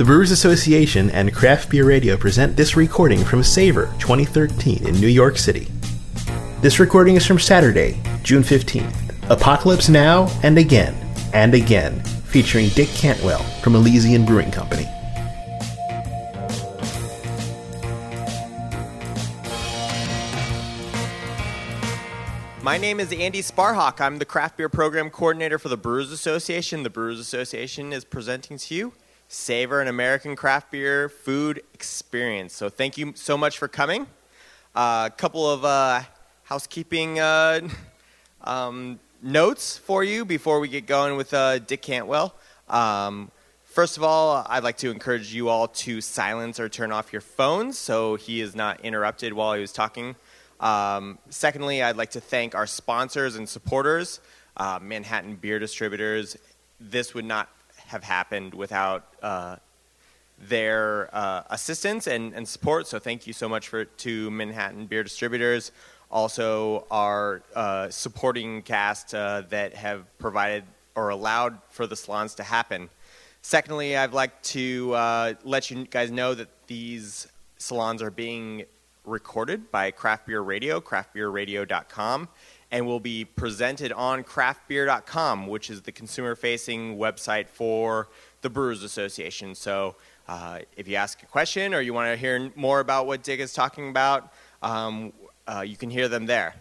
The Brewers Association and Craft Beer Radio present this recording from Savor 2013 in New York City. This recording is from Saturday, June 15th. Apocalypse Now and Again and Again, featuring Dick Cantwell from Elysian Brewing Company. My name is Andy Sparhawk. I'm the craft beer program coordinator for the Brewers Association. The Brewers Association is presenting to you savor an American craft beer food experience. So thank you so much for coming. A uh, couple of uh, housekeeping uh, um, notes for you before we get going with uh, Dick Cantwell. Um, first of all, I'd like to encourage you all to silence or turn off your phones so he is not interrupted while he was talking. Um, secondly, I'd like to thank our sponsors and supporters, uh, Manhattan Beer Distributors. This would not have happened without uh, their uh, assistance and, and, support. So thank you so much for to Manhattan Beer Distributors, also our uh, supporting cast uh, that have provided or allowed for the salons to happen. Secondly, I'd like to uh, let you guys know that these salons are being recorded by Craft Beer Radio, craftbeerradio.com and will be presented on craftbeer.com, which is the consumer facing website for the Brewers Association. So uh, if you ask a question or you want to hear more about what Dick is talking about, um, uh, you can hear them there.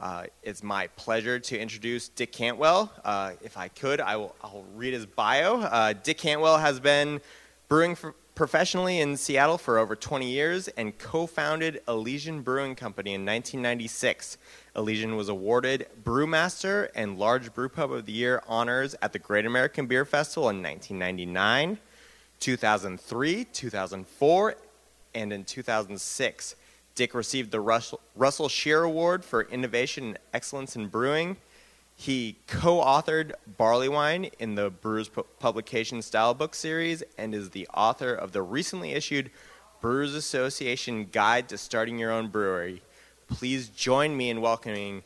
Uh, it's my pleasure to introduce Dick Cantwell. Uh, if I could, I will, I'll read his bio. Uh, Dick Cantwell has been brewing for, professionally in Seattle for over 20 years and co founded Elysian Brewing Company in 1996. Elysian was awarded Brewmaster and Large Brewpub of the Year honors at the Great American Beer Festival in 1999, 2003, 2004, and in 2006. Dick received the Russell, Russell Schehrer Award for Innovation and Excellence in Brewing. He co authored Barley Wine in the Brewers Publication Style Book series and is the author of the recently issued Brewers Association Guide to Starting Your Own Brewery please join me in welcoming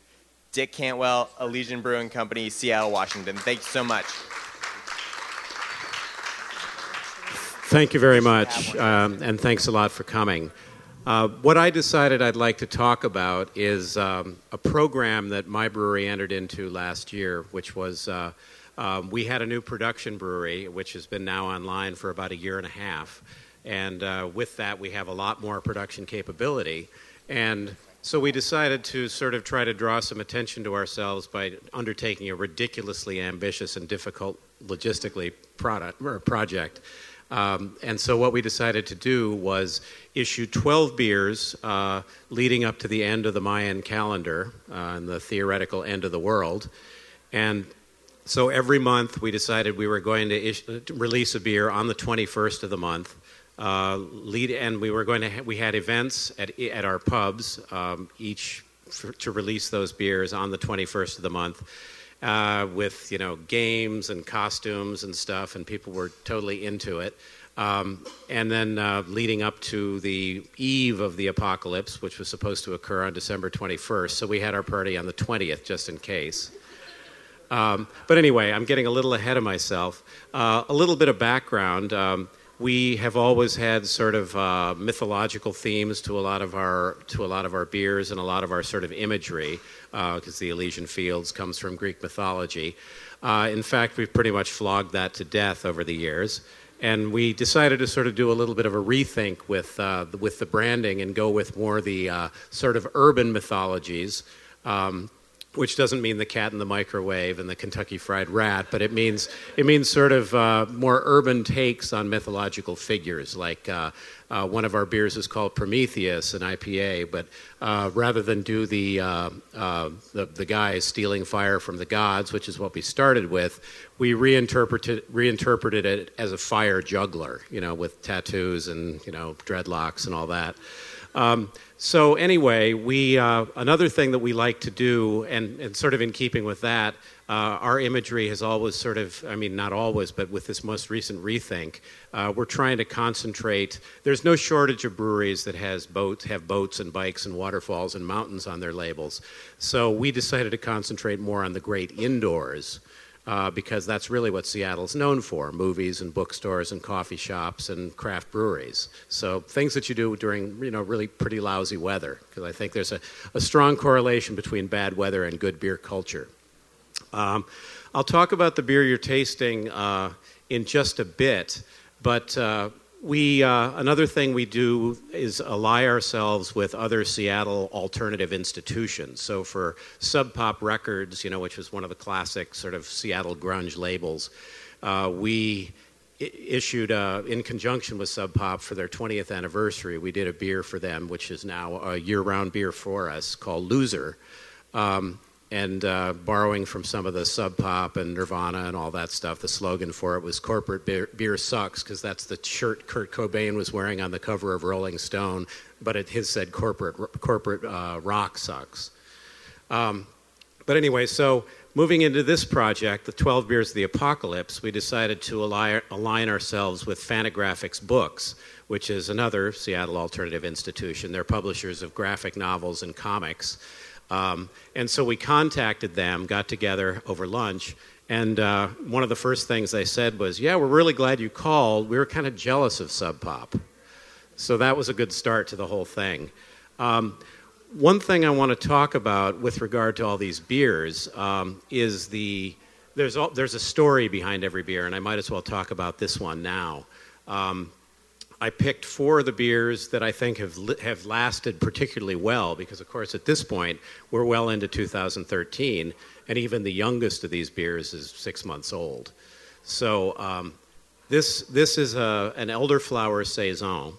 Dick Cantwell, Elysian Brewing Company, Seattle, Washington. Thank you so much. Thank you very much, um, and thanks a lot for coming. Uh, what I decided I'd like to talk about is um, a program that my brewery entered into last year, which was uh, um, we had a new production brewery, which has been now online for about a year and a half. And uh, with that, we have a lot more production capability. And so we decided to sort of try to draw some attention to ourselves by undertaking a ridiculously ambitious and difficult logistically product, or project. Um, and so what we decided to do was issue 12 beers uh, leading up to the end of the Mayan calendar uh, and the theoretical end of the world. And so every month we decided we were going to, to release a beer on the 21st of the month uh, lead, and we were going to ha- we had events at at our pubs um, each for, to release those beers on the 21st of the month. Uh, with you know games and costumes and stuff, and people were totally into it. Um, and then uh, leading up to the eve of the apocalypse, which was supposed to occur on December 21st, so we had our party on the 20th just in case. Um, but anyway, I'm getting a little ahead of myself. Uh, a little bit of background. Um, we have always had sort of uh, mythological themes to a lot of our to a lot of our beers and a lot of our sort of imagery, because uh, the Elysian Fields comes from Greek mythology. Uh, in fact, we've pretty much flogged that to death over the years, and we decided to sort of do a little bit of a rethink with uh, with the branding and go with more the sort of urban mythologies. Um, which doesn't mean the cat in the microwave and the Kentucky Fried Rat, but it means it means sort of uh, more urban takes on mythological figures. Like uh, uh, one of our beers is called Prometheus, an IPA, but uh, rather than do the, uh, uh, the, the guy stealing fire from the gods, which is what we started with, we reinterpreted reinterpreted it as a fire juggler, you know, with tattoos and you know dreadlocks and all that. Um, so anyway, we uh, another thing that we like to do, and, and sort of in keeping with that, uh, our imagery has always sort of, I mean, not always, but with this most recent rethink, uh, we're trying to concentrate. There's no shortage of breweries that has boats, have boats and bikes and waterfalls and mountains on their labels. So we decided to concentrate more on the great indoors. Uh, because that's really what Seattle's known for movies and bookstores and coffee shops and craft breweries. So things that you do during you know really pretty lousy weather, because I think there's a, a, strong correlation between bad weather and good beer culture. Um, I'll talk about the beer you're tasting uh, in just a bit, but uh, we uh, another thing we do is ally ourselves with other Seattle alternative institutions. So for Sub Pop Records, you know, which was one of the classic sort of Seattle grunge labels, uh, we I- issued uh, in conjunction with Sub Pop for their 20th anniversary. We did a beer for them, which is now a year-round beer for us called Loser. Um, and uh, borrowing from some of the Sub Pop and Nirvana and all that stuff. The slogan for it was "Corporate beer, beer sucks" because that's the shirt Kurt Cobain was wearing on the cover of Rolling Stone, but it his said "Corporate corporate uh, rock sucks." Um, but anyway, so moving into this project, the 12 Beers of the Apocalypse, we decided to align, align ourselves with Fantagraphics Books, which is another Seattle alternative institution. They're publishers of graphic novels and comics. Um, and so we contacted them, got together over lunch, and uh, one of the first things they said was, Yeah, we're really glad you called. We were kind of jealous of Sub Pop. So that was a good start to the whole thing. Um, one thing I want to talk about with regard to all these beers um, is the there's all, there's a story behind every beer, and I might as well talk about this one now. Um, I picked four of the beers that I think have, have lasted particularly well because, of course, at this point, we're well into 2013, and even the youngest of these beers is six months old. So, um, this, this is a, an elderflower Saison.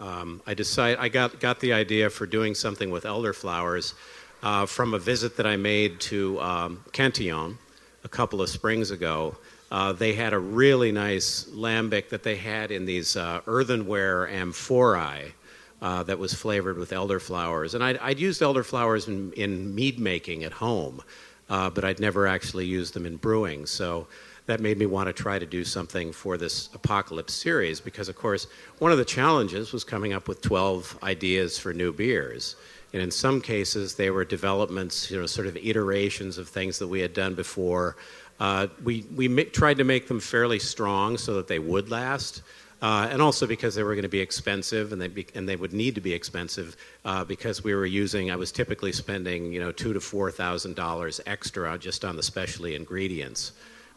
Um, I, decide, I got, got the idea for doing something with elderflowers uh, from a visit that I made to um, Cantillon a couple of springs ago. Uh, they had a really nice lambic that they had in these uh, earthenware amphorae uh, that was flavored with elderflowers. And I'd, I'd used elderflowers in, in, mead making at home, uh, but I'd never actually used them in brewing. So that made me want to try to do something for this apocalypse series because, of course, one of the challenges was coming up with 12 ideas for new beers. And in some cases, they were developments, you know, sort of iterations of things that we had done before. Uh, we we tried to make them fairly strong so that they would last. Uh, and also because they were going to be expensive, and they be, and they would need to be expensive uh, because we were using. I was typically spending you know two to four thousand dollars extra just on the specialty ingredients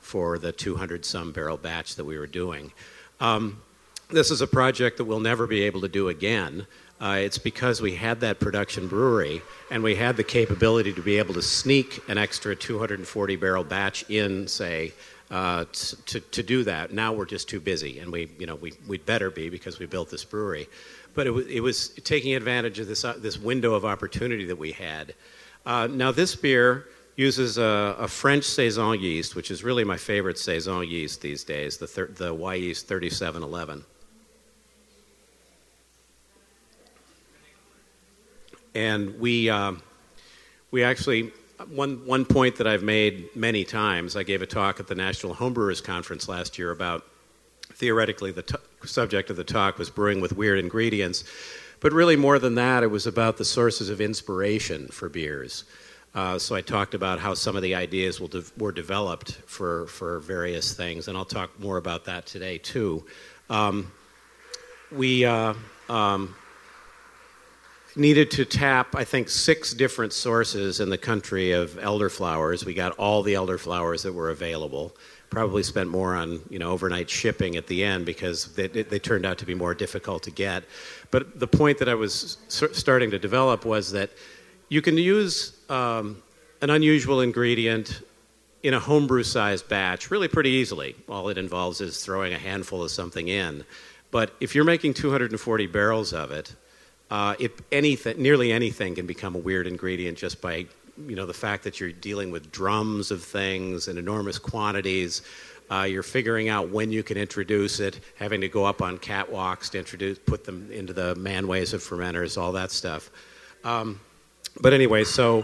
for the 200 some barrel batch that we were doing. Um, this is a project that we'll never be able to do again. Uh, it's because we had that production brewery and we had the capability to be able to sneak an extra 240 barrel batch in, say, uh, to, to do that. Now we're just too busy, and we, you know, we, we'd better be because we built this brewery. But it, w- it was taking advantage of this, uh, this window of opportunity that we had. Uh, now, this beer uses a, a, French Saison yeast, which is really my favorite Saison yeast these days, the, thir- the Wyeast 3711. And we, um, we actually, one, one point that I've made many times, I gave a talk at the National Homebrewers Conference last year about theoretically the t- subject of the talk was brewing with weird ingredients. But really, more than that, it was about the sources of inspiration for beers. Uh, so I talked about how some of the ideas de- were developed for, for various things, and I'll talk more about that today too. Um, we uh, um, needed to tap, I think, six different sources in the country of elderflowers. We got all the elderflowers that were available. Probably spent more on you know overnight shipping at the end because they, they turned out to be more difficult to get. But the point that I was starting to develop was that you can use um, an unusual ingredient in a homebrew sized batch really pretty easily. All it involves is throwing a handful of something in. But if you're making 240 barrels of it, uh, anything, nearly anything can become a weird ingredient just by you know the fact that you're dealing with drums of things in enormous quantities. Uh, you're figuring out when you can introduce it, having to go up on catwalks to introduce, put them into the manways of fermenters, all that stuff. Um, but anyway, so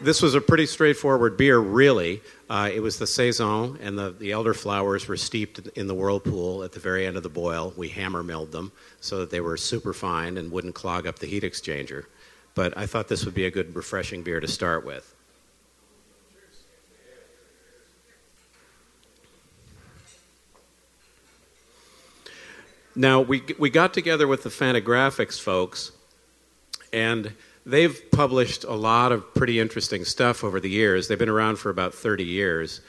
this was a pretty straightforward beer, really. Uh, it was the saison, and the, the elderflowers were steeped in the whirlpool at the very end of the boil. We hammer milled them so that they were super fine and wouldn't clog up the heat exchanger. But I thought this would be a good, refreshing beer to start with. Now, we, we got together with the Fantagraphics folks, and they've published a lot of pretty interesting stuff over the years. They've been around for about 30 years.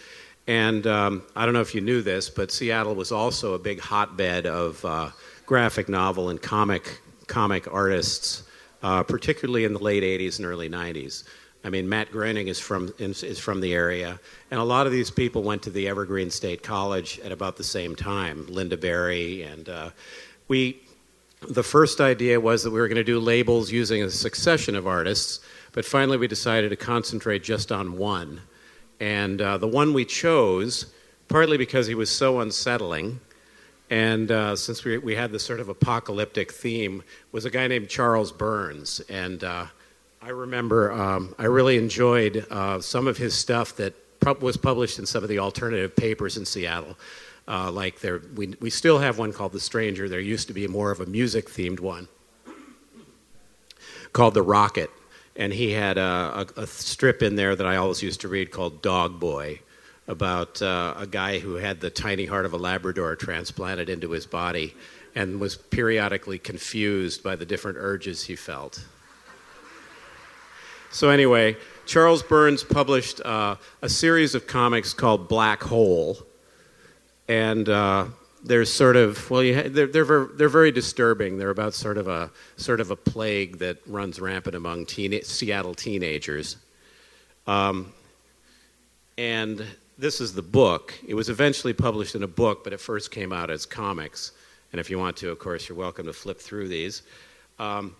And um, I don't know if you knew this, but Seattle was also a big hotbed of uh, graphic novel and comic, comic artists, uh, particularly in the late 80s and early 90s. I mean, Matt Groening is from, is from the area, and a lot of these people went to the Evergreen State College at about the same time. Lynda Barry, and uh, we, the first idea was that we were going to do labels using a succession of artists, but finally we decided to concentrate just on one. And uh, the one we chose, partly because he was so unsettling, and uh, since we, we had this sort of apocalyptic theme, was a guy named Charles Burns. And uh, I remember um, I really enjoyed uh, some of his stuff that was published in some of the alternative papers in Seattle. Uh, like there, we, we still have one called The Stranger. There used to be more of a music themed one called The Rocket. And he had a, a, a, strip in there that I always used to read called Dog Boy about uh, a guy who had the tiny heart of a Labrador transplanted into his body and was periodically confused by the different urges he felt. So, anyway, Charles Burns published uh, a series of comics called Black Hole. And uh, there's sort of, well, ha- they're, they're, ver- they're very disturbing. They're about sort of a, sort of a plague that runs rampant among teen- Seattle teenagers. Um, and this is the book. It was eventually published in a book, but it first came out as comics. And if you want to, of course, you're welcome to flip through these. Um,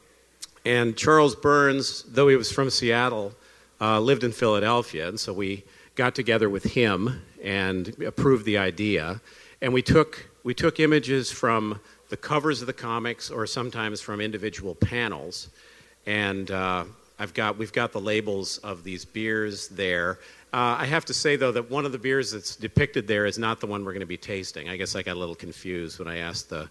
and Charles Burns, though he was from Seattle, uh, lived in Philadelphia, and so we got together with him and approved the idea. And we took we took images from the covers of the comics, or sometimes from individual panels. And uh, I've got we've got the labels of these beers there. Uh, I have to say though that one of the beers that's depicted there is not the one we're going to be tasting. I guess I got a little confused when I asked the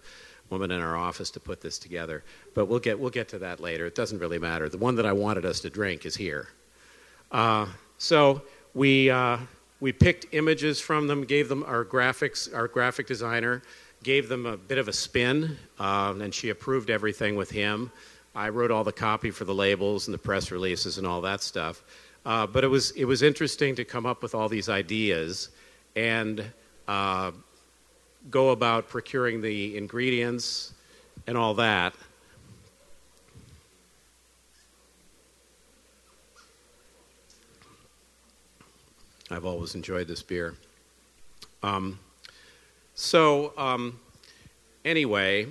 woman in our office to put this together. But we'll get, we'll get to that later. It doesn't really matter. The one that I wanted us to drink is here. Uh, so we, uh, we picked images from them, gave them our graphics, our graphic designer, gave them a bit of a spin, uh, and she approved everything with him. I wrote all the copy for the labels and the press releases and all that stuff. Uh, but it was, it was interesting to come up with all these ideas and uh, go about procuring the ingredients and all that. I've always enjoyed this beer. Um, so, um, anyway,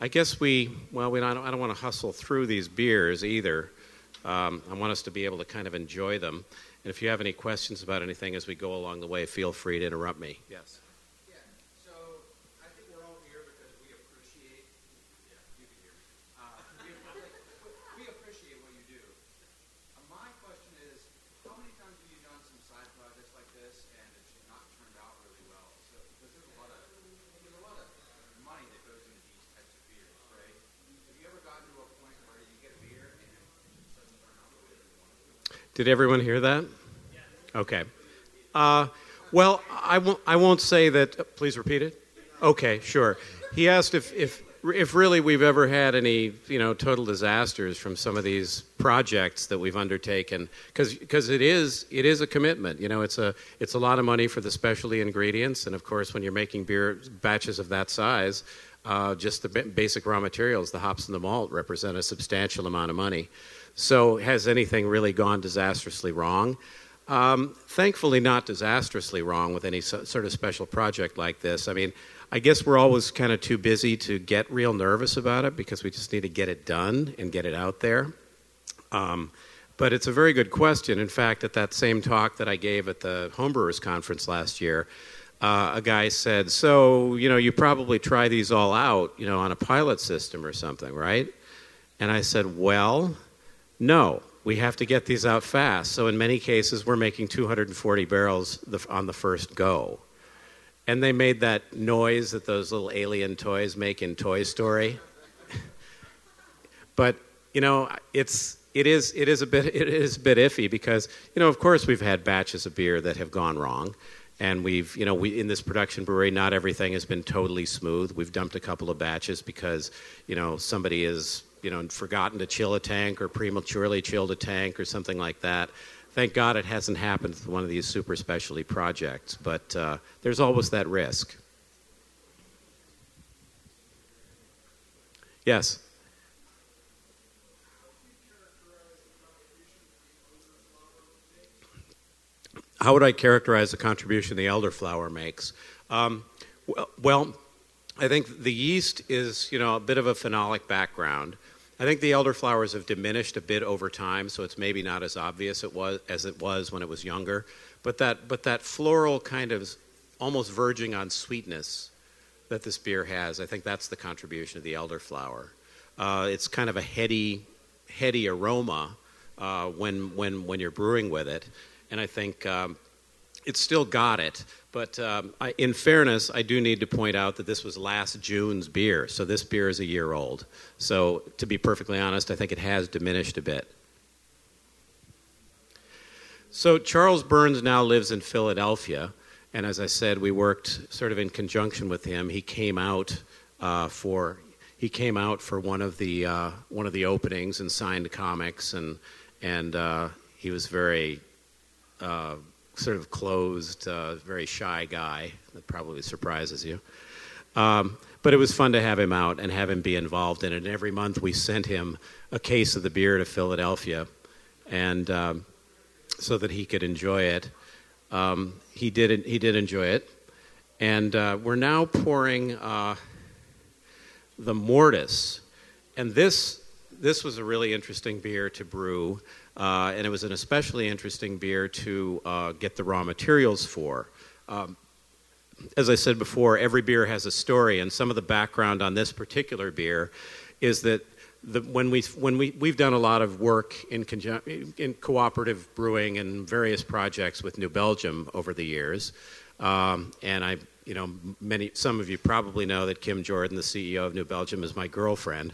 I guess we, well, we don't, I don't want to hustle through these beers either. Um, I want us to be able to kind of enjoy them. And if you have any questions about anything as we go along the way, feel free to interrupt me. Yes. Did everyone hear that? Okay. Uh, well, I won't, I won't say that. Uh, please repeat it. Okay, sure. He asked if, if, if really we've ever had any, you know, total disasters from some of these projects that we've undertaken, because it is it is a commitment. You know, it's a it's a lot of money for the specialty ingredients, and of course, when you're making beer batches of that size, uh, just the basic raw materials, the hops and the malt, represent a substantial amount of money. So, has anything really gone disastrously wrong? Um, thankfully, not disastrously wrong with any so, sort of special project like this. I mean, I guess we're always kind of too busy to get real nervous about it because we just need to get it done and get it out there. Um, but it's a very good question. In fact, at that same talk that I gave at the Homebrewers Conference last year, uh, a guy said, So, you know, you probably try these all out, you know, on a pilot system or something, right? And I said, Well, no, we have to get these out fast. So in many cases, we're making 240 barrels on the first go. And they made that noise that those little alien toys make in Toy Story. but you know, it's it is it is a bit it is a bit iffy because you know, of course, we've had batches of beer that have gone wrong. and we've you know we in this production brewery not everything has been totally smooth we've dumped a couple of batches because you know somebody has you know forgotten to chill a tank or prematurely chilled a tank or something like that thank god it hasn't happened with one of these super specialty projects but uh, there's always that risk yes how would I characterize the contribution the elderflower makes? Um, well, well, I think the yeast is, you know, a bit of a phenolic background. I think the elderflowers have diminished a bit over time, so it's maybe not as obvious it was as it was when it was younger. But that, but that floral kind of almost verging on sweetness that this beer has, I think that's the contribution of the elderflower. Uh, it's kind of a heady, heady aroma uh, when, when, when you're brewing with it and I think um, it's still got it. But um, I, in fairness, I do need to point out that this was last June's beer, so this beer is a year old. So, to be perfectly honest, I think it has diminished a bit. So, Charles Burns now lives in Philadelphia, and as I said, we worked sort of in conjunction with him. He came out uh, for he came out for one of the uh, one of the openings and signed comics, and and uh, he was very uh, sort of closed, uh, very shy guy. That probably surprises you. Um, but it was fun to have him out and have him be involved in it. And every month we sent him a case of the beer to Philadelphia, and um, so that he could enjoy it. Um, he did. He did enjoy it, and uh, we're now pouring uh, the Mortis, and this this was a really interesting beer to brew. Uh, and it was an especially interesting beer to uh, get the raw materials for. Um, as I said before, every beer has a story, and some of the background on this particular beer is that the, when we when we we've done a lot of work in conju- in cooperative brewing and various projects with New Belgium over the years, um, and I you know many some of you probably know that Kim Jordan, the CEO of New Belgium, is my girlfriend.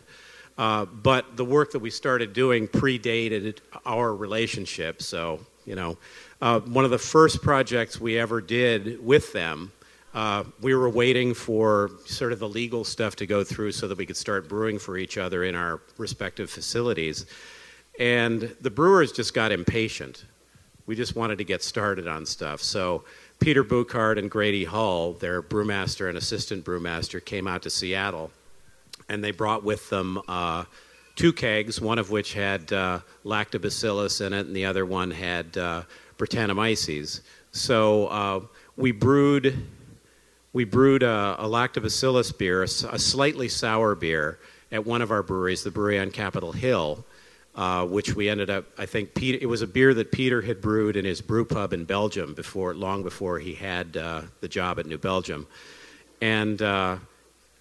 Uh, but the work that we started doing predated our relationship. So, you know, uh, one of the first projects we ever did with them, uh, we were waiting for sort of the legal stuff to go through so that we could start brewing for each other in our respective facilities. And the brewers just got impatient. We just wanted to get started on stuff. So, Peter Bouckaert and Grady Hull, their brewmaster and assistant brewmaster, came out to Seattle and they brought with them uh, two kegs, one of which had uh, lactobacillus in it, and the other one had uh, Brettanomyces. So uh, we brewed we brewed a, a lactobacillus beer, a, a, slightly sour beer, at one of our breweries, the brewery on Capitol Hill. Uh, which we ended up, I think, it was a beer that Peter had brewed in his brew pub in Belgium before, long before he had uh, the job at New Belgium, and uh,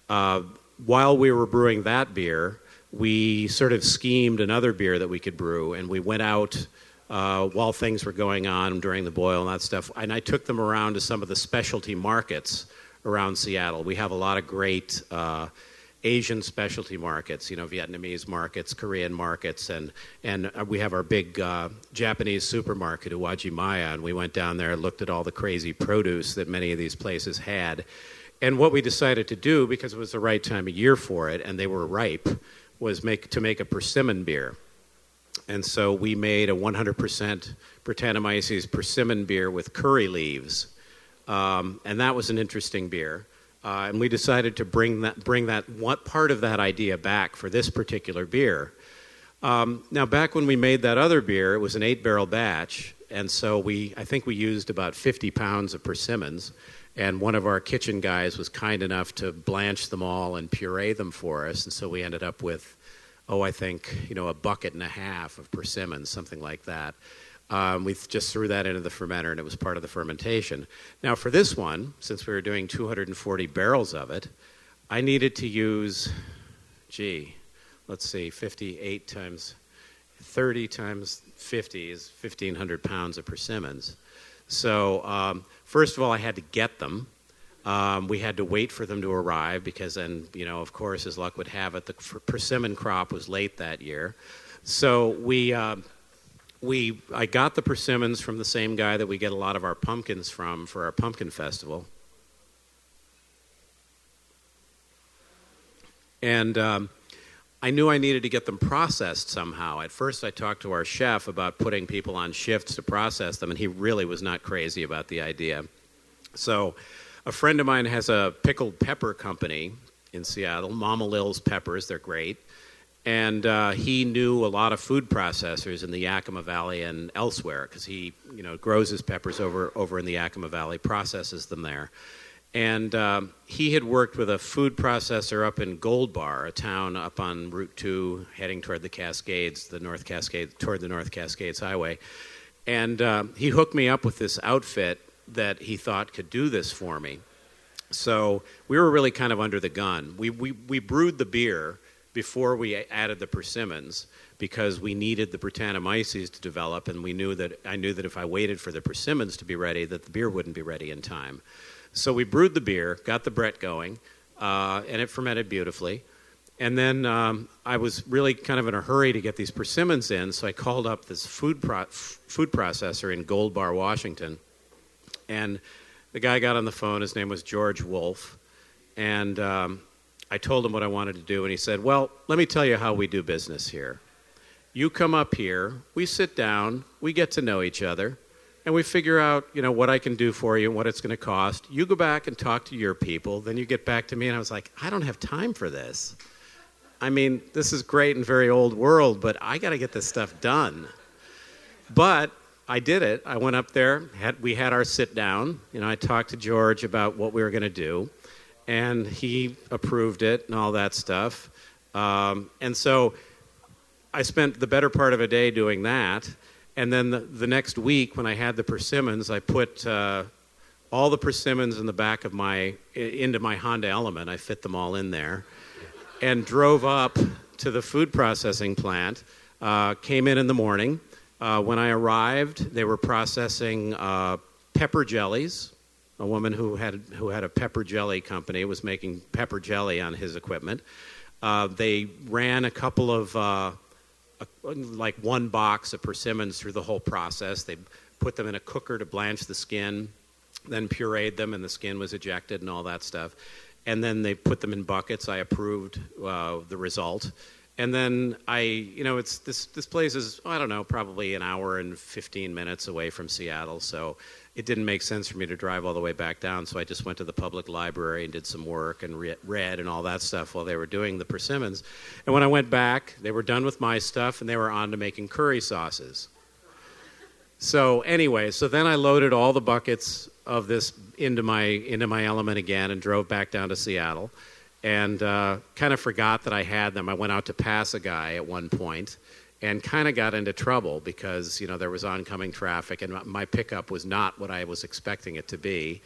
uh while we were brewing that beer, we sort of schemed another beer that we could brew, and we went out uh, while things were going on during the boil and that stuff. And I took them around to some of the specialty markets around Seattle. We have a lot of great uh, Asian specialty markets, you know, Vietnamese markets, Korean markets, and and we have our big uh, Japanese supermarket, Uwajimaya, and we went down there and looked at all the crazy produce that many of these places had and what we decided to do, because it was the right time of year for it and they were ripe, was make, to make a persimmon beer. And so we made a 100% Brettanomyces persimmon beer with curry leaves. Um, and that was an interesting beer. Uh, and we decided to bring that, bring that one part of that idea back for this particular beer. Um, now, back when we made that other beer, it was an eight barrel batch, and so we, I think we used about 50 pounds of persimmons and one of our kitchen guys was kind enough to blanch them all and puree them for us and so we ended up with oh i think you know a bucket and a half of persimmons something like that. Um, we just threw that into the fermenter and it was part of the fermentation. Now for this one since we were doing 240 barrels of it i needed to use gee let's see 58 times 30 times 50 is 1500 pounds of persimmons. So um, First of all, I had to get them. Um, we had to wait for them to arrive because then, you know, of course, as luck would have it, the persimmon crop was late that year. So we, uh, we I got the persimmons from the same guy that we get a lot of our pumpkins from for our pumpkin festival. And um, I knew I needed to get them processed somehow. At first, I talked to our chef about putting people on shifts to process them, and he really was not crazy about the idea. So, a friend of mine has a pickled pepper company in Seattle, Mama Lil's Peppers. They're great and uh, he knew a lot of food processors in the Yakima Valley and elsewhere because he, you know, grows his peppers over over in the Yakima Valley, processes them there, and um, he had worked with a food processor up in Gold Bar, a town up on Route Two, heading toward the Cascades, the North Cascade, toward the North Cascades Highway, and uh, he hooked me up with this outfit that he thought could do this for me. So we were really kind of under the gun. We we we brewed the beer before we added the persimmons because we needed the Brettanomyces to develop, and we knew that I knew that if I waited for the persimmons to be ready, that the beer wouldn't be ready in time. So we brewed the beer, got the Brett going, uh, and it fermented beautifully. And then um, I was really kind of in a hurry to get these persimmons in, so I called up this food pro- food processor in Gold Bar, Washington, and the guy got on the phone. His name was George Wolf, and um, I told him what I wanted to do, and he said, Well, let me tell you how we do business here. You come up here, we sit down, we get to know each other, and we figure out, you know, what I can do for you and what it's going to cost. You go back and talk to your people, then you get back to me, and I was like, I don't have time for this. I mean, this is great and very old world, but I got to get this stuff done. But I did it. I went up there. Had, we had our sit down. You know, I talked to George about what we were going to do and he approved it and all that stuff. Um, and so I spent the better part of a day doing that. And then the, the next week, when I had the persimmons, I put uh, all the persimmons in the back of my into my Honda Element. I fit them all in there, and drove up to the food processing plant. Uh, came in in the morning. Uh, when I arrived, they were processing uh, pepper jellies, a woman who had who had a pepper jelly company was making pepper jelly on his equipment. Uh, they ran a couple of uh, a, like one box of persimmons through the whole process. They put them in a cooker to blanch the skin, then pureed them, and the skin was ejected and all that stuff. And then they put them in buckets. I approved uh, the result. And then I, you know, it's this this place is I don't know, probably an hour and 15 minutes away from Seattle, so it didn't make sense for me to drive all the way back down, so I just went to the public library and did some work and re- read and all that stuff while they were doing the persimmons. And when I went back, they were done with my stuff and they were on to making curry sauces. So anyway, so then I loaded all the buckets of this into my into my element again and drove back down to Seattle, and uh, kind of forgot that I had them. I went out to pass a guy at one point and kind of got into trouble because you know there was oncoming traffic and my pickup was not what I was expecting it to be.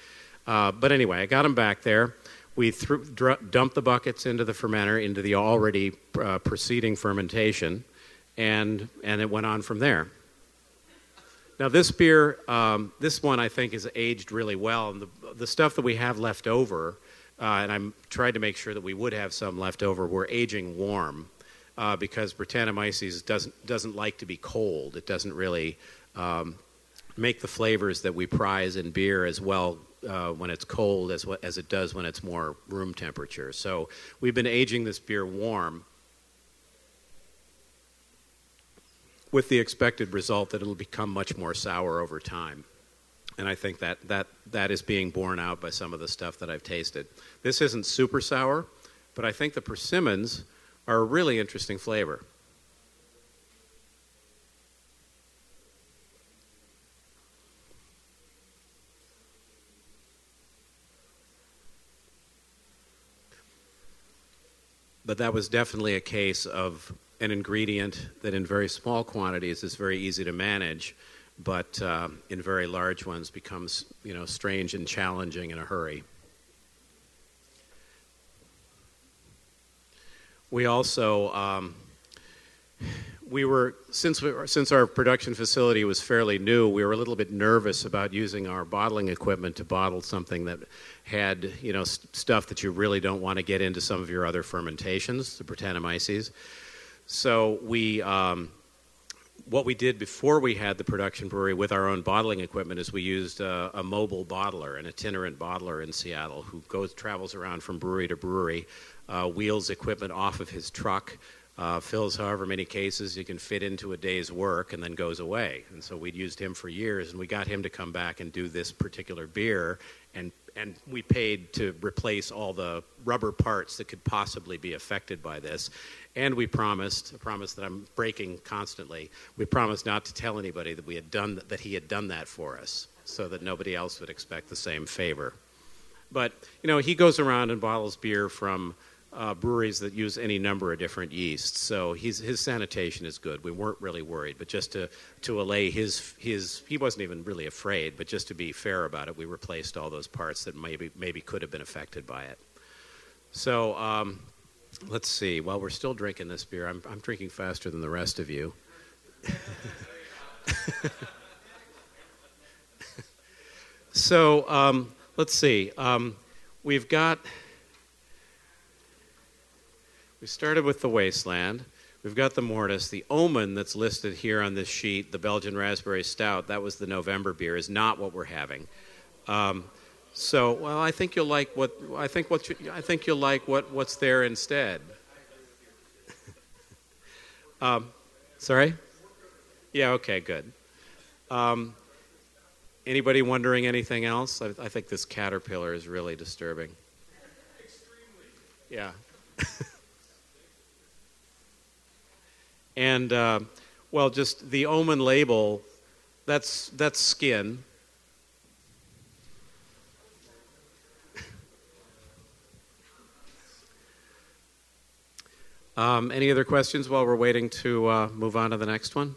Uh, but anyway, I got him back there. We threw, dr- dumped the buckets into the fermenter, into the already uh, proceeding fermentation, and and it went on from there. Now this beer, um, this one I think is aged really well, and the the stuff that we have left over, uh, and I'm tried to make sure that we would have some left over. We're aging warm uh, because Brettanomyces doesn't doesn't like to be cold. It doesn't really um, make the flavors that we prize in beer as well uh, when it's cold as as it does when it's more room temperature. So we've been aging this beer warm. With the expected result that it'll become much more sour over time. And I think that, that that is being borne out by some of the stuff that I've tasted. This isn't super sour, but I think the persimmons are a really interesting flavor. But that was definitely a case of an ingredient that in very small quantities is very easy to manage, but uh, in very large ones becomes you know strange and challenging in a hurry. we also um, we were since we, since our production facility was fairly new, we were a little bit nervous about using our bottling equipment to bottle something that had you know st- stuff that you really don't want to get into some of your other fermentations, the Brettanomyces. So we um, what we did before we had the production brewery with our own bottling equipment is we used a, a mobile bottler, an itinerant bottler in Seattle, who goes travels around from brewery to brewery, uh, wheels equipment off of his truck, uh, fills however many cases he can fit into a day's work, and then goes away. And so we'd used him for years, and we got him to come back and do this particular beer, and and we paid to replace all the rubber parts that could possibly be affected by this. And we promised, a promise that I'm breaking constantly, we promised not to tell anybody that we had done that he had done that for us, so that nobody else would expect the same favor. But you know, he goes around and bottles beer from uh, breweries that use any number of different yeasts. So his sanitation is good. We weren't really worried, but just to, to allay his, his, he wasn't even really afraid, but just to be fair about it, we replaced all those parts that maybe, maybe could have been affected by it. So um, let's see. While we're still drinking this beer, I'm, I'm drinking faster than the rest of you. so um, let's see. Um, we've got we started with the Wasteland. We've got the Mortis. The Omen that's listed here on this sheet, the Belgian Raspberry Stout, that was the November beer, is not what we're having. Um, so, well, I think you'll like what I think what you, I think you'll like what what's there instead. um, sorry. Yeah. Okay. Good. Um, anybody wondering anything else? I, I think this caterpillar is really disturbing. Extremely. Yeah. And, uh, well, just the Omen label, that's, that's skin. Um, any other questions while we're waiting to uh, move on to the next one?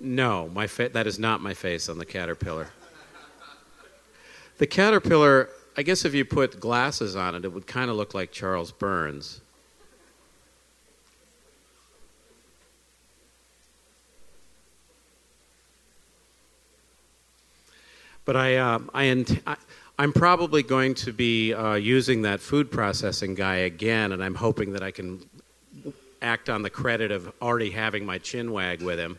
No, my fa- that is not my face on the caterpillar. The caterpillar, I guess if you put glasses on it, it would kind of look like Charles Burns. But I, uh, I, int- I I'm probably going to be uh, using that food processing guy again, and I'm hoping that I can act on the credit of already having my chin wag with him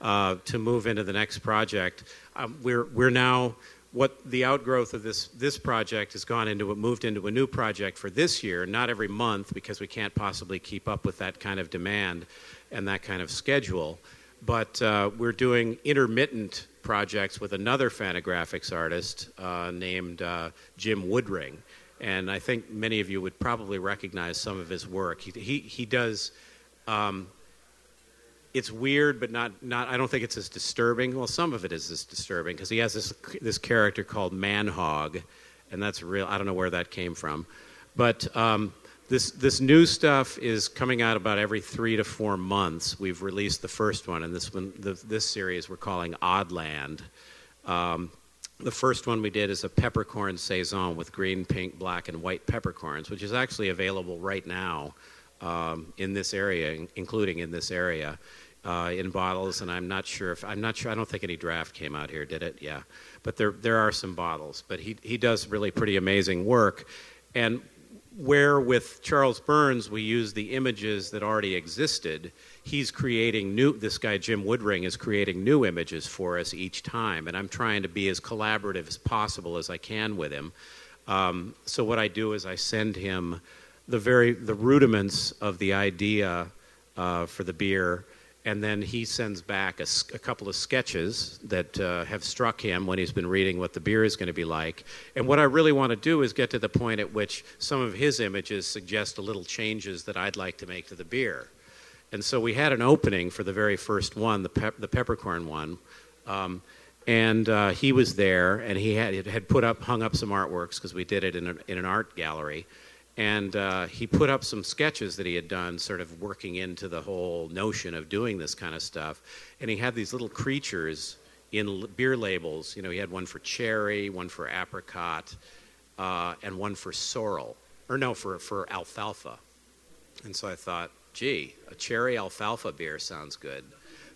uh, to move into the next project. Um, we're, we're now what the outgrowth of this this project has gone into moved into a new project for this year not every month because we can't possibly keep up with that kind of demand and that kind of schedule but uh, we're doing intermittent projects with another Fantagraphics artist uh, named uh, Jim Woodring. And I think many of you would probably recognize some of his work. He, he, he does, um, it's weird, but not, not, I don't think it's as disturbing. Well, some of it is as disturbing because he has this, this character called Manhog, and that's real, I don't know where that came from. But um, this this new stuff is coming out about every three to four months. We've released the first one, and this one, the, this series, we're calling Oddland. Um, the first one we did is a peppercorn saison with green, pink, black, and white peppercorns, which is actually available right now um, in this area, including in this area, uh, in bottles. And I'm not sure if I'm not sure. I don't think any draft came out here, did it? Yeah, but there there are some bottles. But he he does really pretty amazing work. And where with Charles Burns we use the images that already existed, he's creating new. This guy Jim Woodring is creating new images for us each time, and I'm trying to be as collaborative as possible as I can with him. Um, so what I do is I send him the very the rudiments of the idea uh, for the beer and then he sends back a, a couple of sketches that uh, have struck him when he's been reading what the beer is going to be like. And what I really want to do is get to the point at which some of his images suggest a little changes that I'd like to make to the beer. And so we had an opening for the very first one, the, pep- the peppercorn one. Um, and uh, he was there, and he had, had put up, hung up some artworks because we did it in, a, in an art gallery and uh, he put up some sketches that he had done, sort of working into the whole notion of doing this kind of stuff. And he had these little creatures in beer labels. You know, he had one for cherry, one for apricot, uh, and one for sorrel, or no, for for alfalfa. And so I thought, gee, a cherry alfalfa beer sounds good.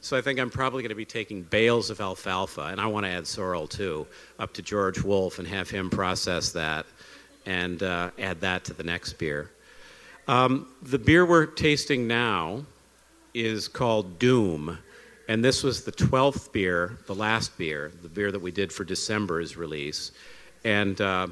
So I think I'm probably going to be taking bales of alfalfa, and I want to add sorrel too, up to George Wolf and have him process that and uh, add that to the next beer. Um, the beer we're tasting now is called Doom. And this was the 12th beer, the last beer, the beer that we did for December's release. And uh,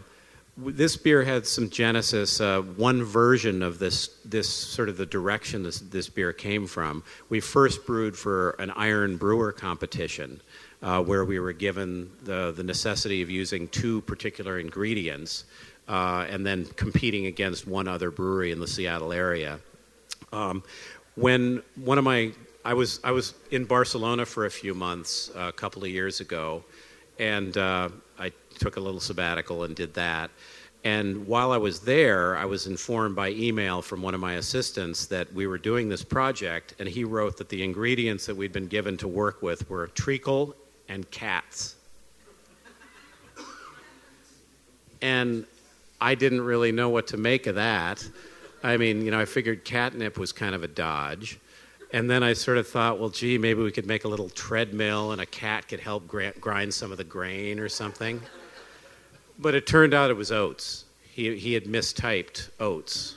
this beer had some genesis. Uh, one version of this, this sort of the direction this, this beer came from. We first brewed for an iron brewer competition uh, where we were given the, the necessity of using two particular ingredients uh, and then competing against one other brewery in the Seattle area. Um, when one of my I was I was in Barcelona for a few months uh, a couple of years ago, and uh, I took a little sabbatical and did that. And while I was there, I was informed by email from one of my assistants that we were doing this project, and he wrote that the ingredients that we'd been given to work with were treacle and cats. And I didn't really know what to make of that. I mean, you know, I figured catnip was kind of a dodge. And then I sort of thought, well, gee, maybe we could make a little treadmill and a cat could help grind some of the grain or something. But it turned out it was oats. He, he had mistyped oats.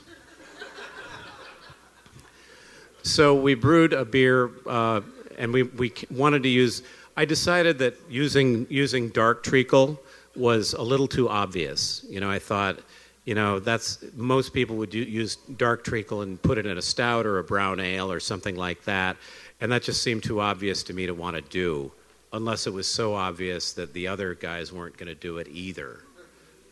so we brewed a beer, uh, and we, we wanted to use. I decided that using, using dark treacle was a little too obvious. You know, I thought, you know, that's most people would do, use dark treacle and put it in a stout or a brown ale or something like that, and that just seemed too obvious to me to want to do, unless it was so obvious that the other guys weren't going to do it either.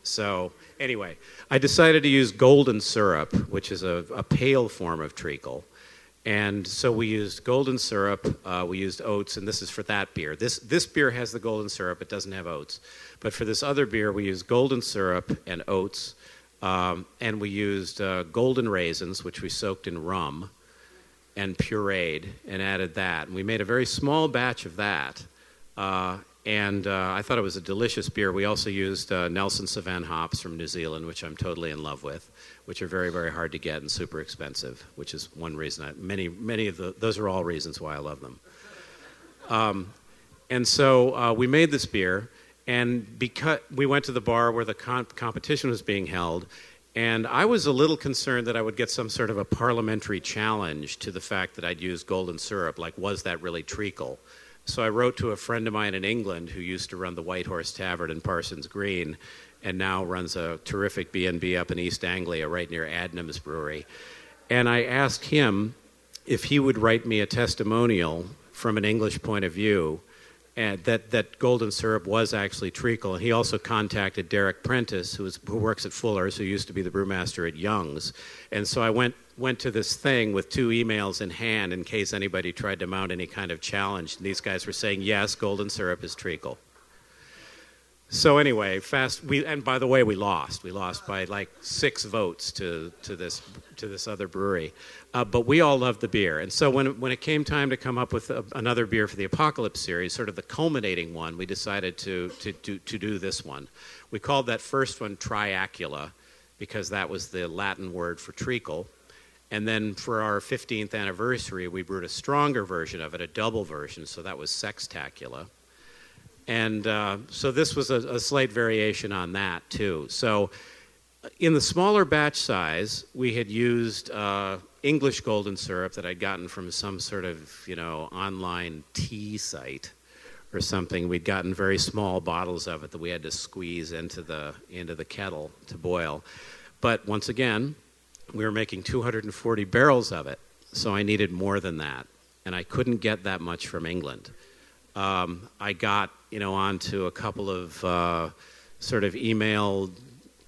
So, anyway, I decided to use golden syrup, which is a, a pale form of treacle. And so we used golden syrup, uh, we used oats, and this is for that beer. This, this beer has the golden syrup, it doesn't have oats. But for this other beer, we used golden syrup and oats, um, and we used uh, golden raisins, which we soaked in rum and pureed and added that. And we made a very small batch of that. Uh, and uh, I thought it was a delicious beer. We also used uh, Nelson Sauvin hops from New Zealand, which I'm totally in love with, which are very, very hard to get and super expensive, which is one reason. I, many, many of the, those are all reasons why I love them. Um, and so uh, we made this beer, and because we went to the bar where the comp- competition was being held, and I was a little concerned that I would get some sort of a parliamentary challenge to the fact that I'd used golden syrup. Like, was that really treacle? So I wrote to a friend of mine in England who used to run the White Horse Tavern in Parsons Green and now runs a terrific B&B up in East Anglia right near Adnams Brewery. And I asked him if he would write me a testimonial from an English point of view and that, that golden syrup was actually treacle. And he also contacted Derek Prentice, who works at Fuller's, who used to be the brewmaster at Young's. And so I went, went to this thing with two emails in hand in case anybody tried to mount any kind of challenge. And these guys were saying, yes, golden syrup is treacle. So anyway, fast. We and by the way, we lost. We lost by like six votes to to this to this other brewery. Uh, but we all loved the beer, and so when when it came time to come up with a, another beer for the Apocalypse series, sort of the culminating one, we decided to to to, to do this one. We called that first one Triacula, because that was the Latin word for treacle. And then for our 15th anniversary, we brewed a stronger version of it, a double version. So that was Sextacula. And uh, so this was a, a, slight variation on that, too. So in the smaller batch size, we had used uh, English golden syrup that I'd gotten from some sort of, you know, online tea site or something. We'd gotten very small bottles of it that we had to squeeze into the, into the kettle to boil. But once again, we were making 240 barrels of it, so I needed more than that. And I couldn't get that much from England. Um, I got you know, onto a couple of uh, sort of email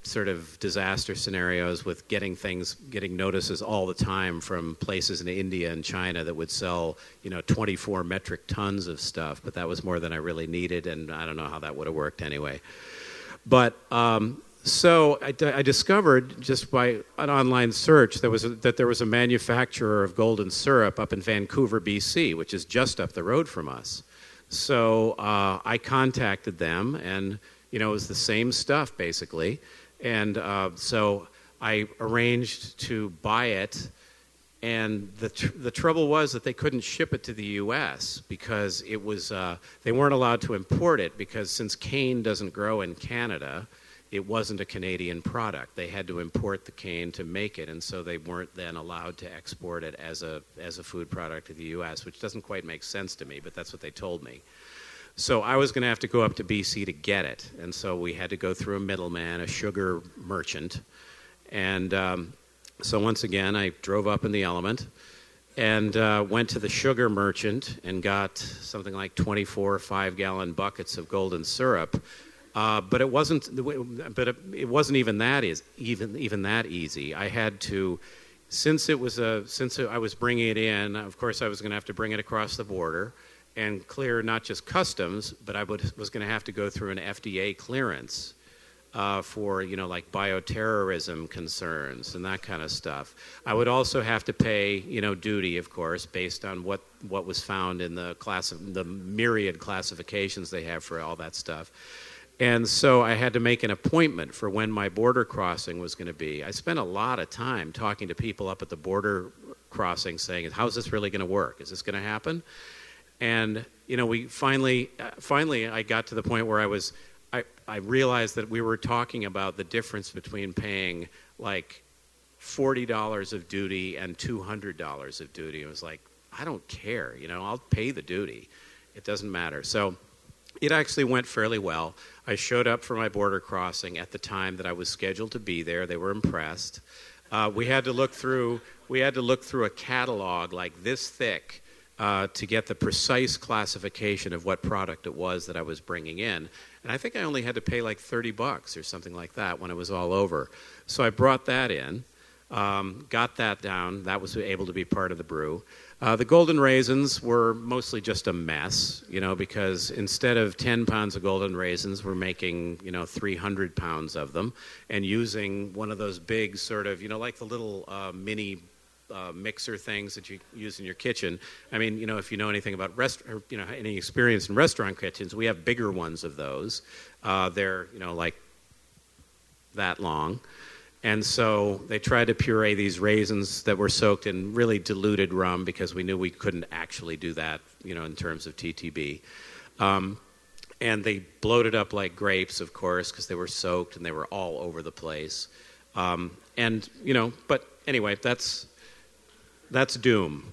sort of disaster scenarios with getting things, getting notices all the time from places in India and China that would sell, you know, 24 metric tons of stuff, but that was more than I really needed, and I don't know how that would have worked anyway. But um, so I, I, discovered just by an online search there was a, that there was a manufacturer of golden syrup up in Vancouver, BC, which is just up the road from us. So uh, I contacted them, and you know it was the same stuff basically, and uh, so I arranged to buy it. And the tr- the trouble was that they couldn't ship it to the U.S. because it was uh, they weren't allowed to import it because since cane doesn't grow in Canada, it wasn't a Canadian product. They had to import the cane to make it, and so they weren't then allowed to export it as a, as a food product to the U.S., which doesn't quite make sense to me, but that's what they told me. So I was going to have to go up to BC to get it, and so we had to go through a middleman, a sugar merchant, and um, so once again I drove up in the element and uh, went to the sugar merchant and got something like 24 five gallon buckets of golden syrup uh, but it wasn't. But it, wasn't even that is even even that easy. I had to, since it was a since I was bringing it in. Of course, I was going to have to bring it across the border and clear not just customs, but I would, was going to have to go through an FDA clearance uh, for you know like bioterrorism concerns and that kind of stuff. I would also have to pay you know duty, of course, based on what what was found in the class the myriad classifications they have for all that stuff. And so I had to make an appointment for when my border crossing was going to be. I spent a lot of time talking to people up at the border crossing saying, "How's this really going to work? Is this going to happen?" And you know, we finally uh, finally I got to the point where I was I, I realized that we were talking about the difference between paying like $40 of duty and $200 of duty. It was like, I don't care, you know, I'll pay the duty. It doesn't matter. So it actually went fairly well. I showed up for my border crossing at the time that I was scheduled to be there. They were impressed. Uh, we had to look through we had to look through a catalog like this thick uh, to get the precise classification of what product it was that I was bringing in. And I think I only had to pay like 30 bucks or something like that when it was all over. So I brought that in, um, got that down. That was able to be part of the brew. Uh, the golden raisins were mostly just a mess, you know, because instead of 10 pounds of golden raisins, we're making, you know, 300 pounds of them and using one of those big sort of, you know, like the little uh, mini uh, mixer things that you use in your kitchen. I mean, you know, if you know anything about rest, you know, any experience in restaurant kitchens, we have bigger ones of those. Uh, they're, you know, like that long. And so they tried to puree these raisins that were soaked in really diluted rum because we knew we couldn't actually do that, you know, in terms of TTB. Um, and they bloated up like grapes, of course, because they were soaked and they were all over the place. Um, and you know, but anyway, that's that's doom.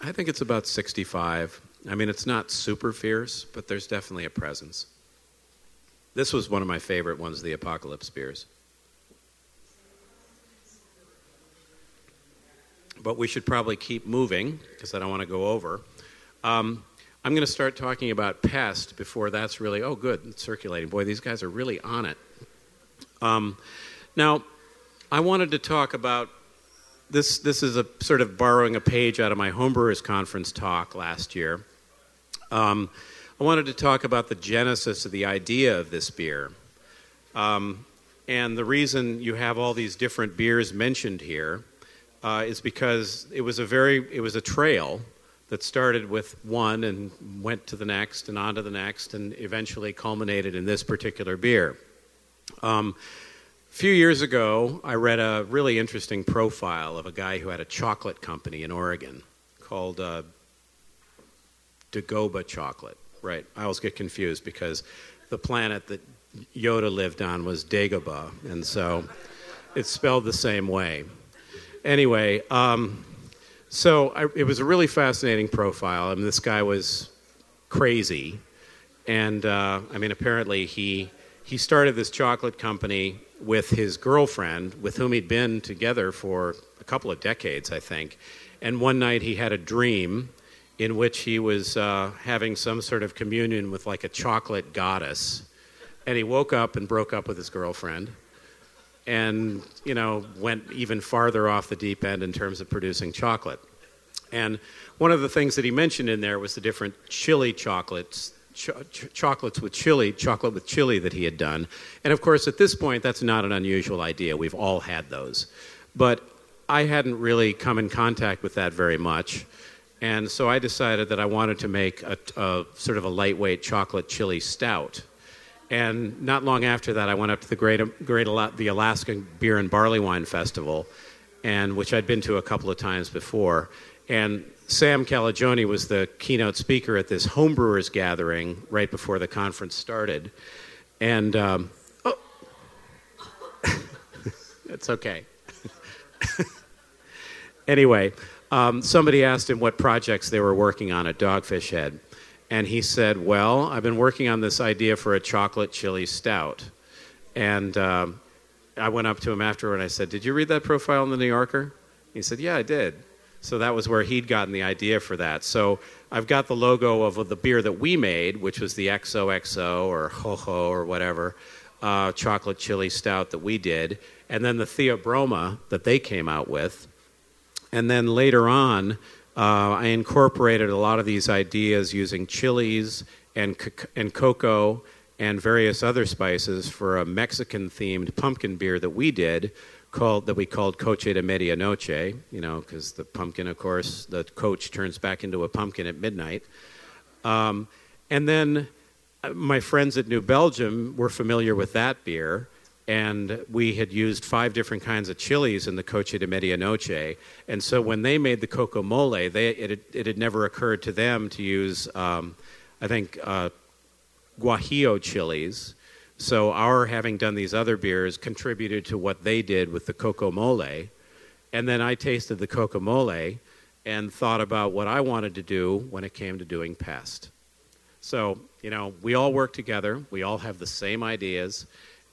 I think it's about 65. I mean, it's not super fierce, but there's definitely a presence. This was one of my favorite ones, the Apocalypse beers. But we should probably keep moving because I don't want to go over. Um, I'm going to start talking about pest before that's really, oh, good, it's circulating. Boy, these guys are really on it. Um, now, I wanted to talk about this this is a sort of borrowing a page out of my homebrewers conference talk last year. Um, I wanted to talk about the genesis of the idea of this beer. Um, and the reason you have all these different beers mentioned here uh, is because it was a very it was a trail that started with one and went to the next and on to the next and eventually culminated in this particular beer. Um, a few years ago, I read a really interesting profile of a guy who had a chocolate company in Oregon called uh, Dagoba Chocolate. Right, I always get confused because the planet that Yoda lived on was Dagobah, and so it's spelled the same way. Anyway, um, so I, it was a really fascinating profile. I mean, this guy was crazy, and uh, I mean, apparently he he started this chocolate company with his girlfriend, with whom he'd been together for a couple of decades, I think. And one night he had a dream in which he was uh, having some sort of communion with like a chocolate goddess. And he woke up and broke up with his girlfriend and, you know, went even farther off the deep end in terms of producing chocolate. And one of the things that he mentioned in there was the different chili chocolates ch- ch- chocolates with chili, chocolate with chili that he had done. And of course, at this point, that's not an unusual idea. We've all had those. But I hadn't really come in contact with that very much. And so I decided that I wanted to make a, a sort of a lightweight chocolate chili stout. And not long after that, I went up to the Great, Great the Alaskan Beer and Barley Wine Festival and which I'd been to a couple of times before. And Sam Calagione was the keynote speaker at this homebrewers gathering right before the conference started. And um, oh, it's okay. anyway, um, somebody asked him what projects they were working on at Dogfish Head. And he said, Well, I've been working on this idea for a chocolate chili stout. And um, I went up to him afterward and I said, Did you read that profile in the New Yorker? He said, Yeah, I did. So that was where he'd gotten the idea for that. So I've got the logo of the beer that we made, which was the XOXO or Ho or whatever, uh, chocolate chili stout that we did, and then the Theobroma that they came out with. And then later on, uh, I incorporated a lot of these ideas using chilies and, and cocoa and various other spices for a Mexican themed pumpkin beer that we did called that we called Coche de Medianoche, you know, because the pumpkin, of course, the coach turns back into a pumpkin at midnight. Um, and then uh, my friends at New Belgium were familiar with that beer, and we had used five different kinds of chilies in the Coche de Medianoche. And so when they made the Cocoa Mole, they, it, it had never occurred to them to use, um, I think, uh, guajillo chilies so our having done these other beers contributed to what they did with the Cocoa Mole. And then I tasted the Cocoa Mole and thought about what I wanted to do when it came to doing pest. So, you know, we all work together, we all have the same ideas,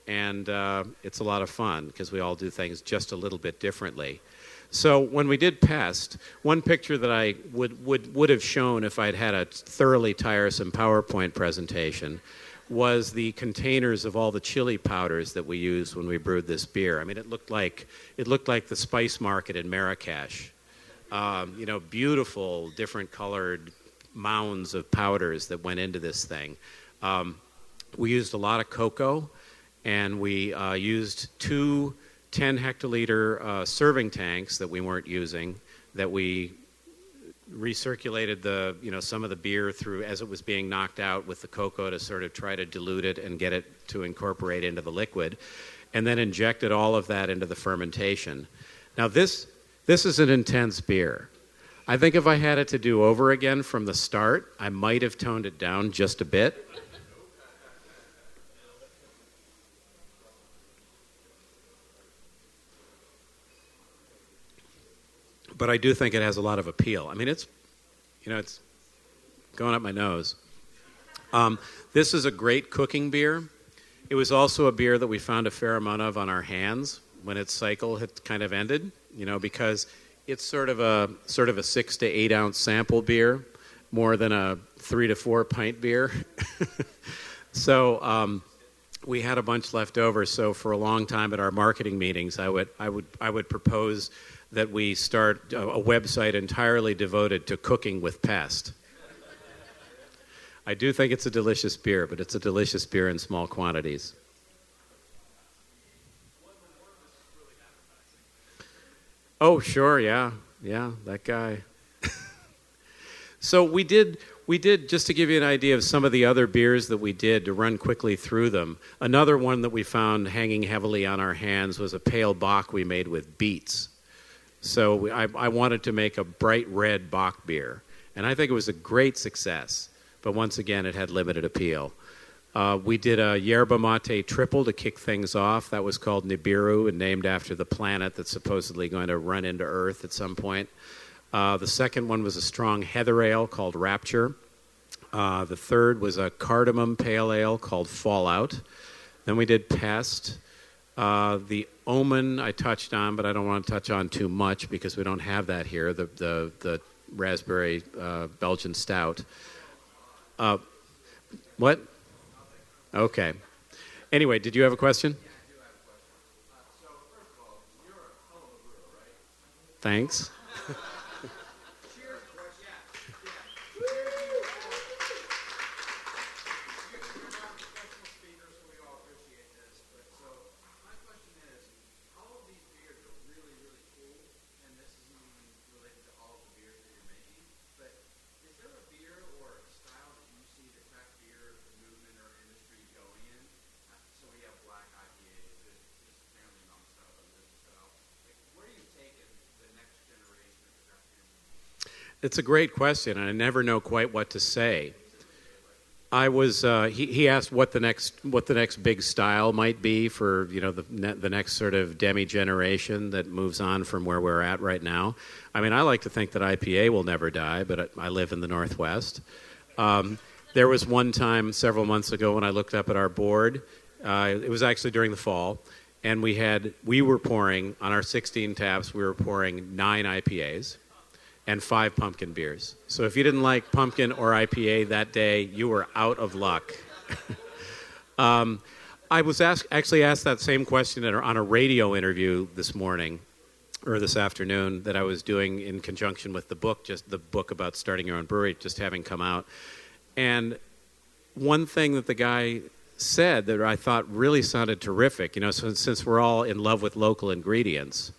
and uh, it's a lot of fun because we all do things just a little bit differently. So when we did pest, one picture that I would, would, would have shown if I'd had a thoroughly tiresome PowerPoint presentation was the containers of all the chili powders that we used when we brewed this beer. I mean, it looked like it looked like the spice market in Marrakesh. Um, you know, beautiful, different colored mounds of powders that went into this thing. Um, we used a lot of cocoa, and we uh, used two 10 hectoliter uh, serving tanks that we weren't using that we recirculated the you know some of the beer through as it was being knocked out with the cocoa to sort of try to dilute it and get it to incorporate into the liquid and then injected all of that into the fermentation. Now this this is an intense beer. I think if i had it to do over again from the start i might have toned it down just a bit but I do think it has a lot of appeal. I mean, it's, you know, it's going up my nose. Um, this is a great cooking beer. It was also a beer that we found a fair amount of on our hands when its cycle had kind of ended, you know, because it's sort of a sort of a six to eight ounce sample beer, more than a three to four pint beer. so um, we had a bunch left over. So for a long time at our marketing meetings, I would I would I would propose that we start a, a website entirely devoted to cooking with pest. I do think it's a delicious beer, but it's a delicious beer in small quantities. Oh, sure, yeah. Yeah, that guy. so we did we did just to give you an idea of some of the other beers that we did to run quickly through them. Another one that we found hanging heavily on our hands was a pale bock we made with beets. So we, I, I wanted to make a bright red Bock beer, and I think it was a great success. But once again, it had limited appeal. Uh, we did a yerba mate triple to kick things off. That was called Nibiru and named after the planet that's supposedly going to run into Earth at some point. Uh, the second one was a strong heather ale called Rapture. Uh, the third was a cardamom pale ale called Fallout. Then we did Pest. Uh, the Omen I touched on, but I don't want to touch on too much because we don't have that here. The the, the raspberry uh, Belgian stout. Uh, what? Okay. Anyway, did you have a question? Thanks. It's a great question, and I never know quite what to say. I was. Uh, he, he asked what the next what the next big style might be for you know the the next sort of demi generation that moves on from where we're at right now. I mean, I like to think that IPA will never die, but I live in the Northwest. Um, there was one time several months ago when I looked up at our board. Uh, it was actually during the fall, and we had we were pouring on our 16 taps. We were pouring nine IPAs and five pumpkin beers. So if you didn't like pumpkin or IPA that day, you were out of luck. um, I was actually asked that same question on a radio interview this morning or this afternoon that I was doing in conjunction with the book, just the book about starting your own brewery, just having come out. And one thing that the guy said that I thought really sounded terrific, you know, so, since we're all in love with local ingredients,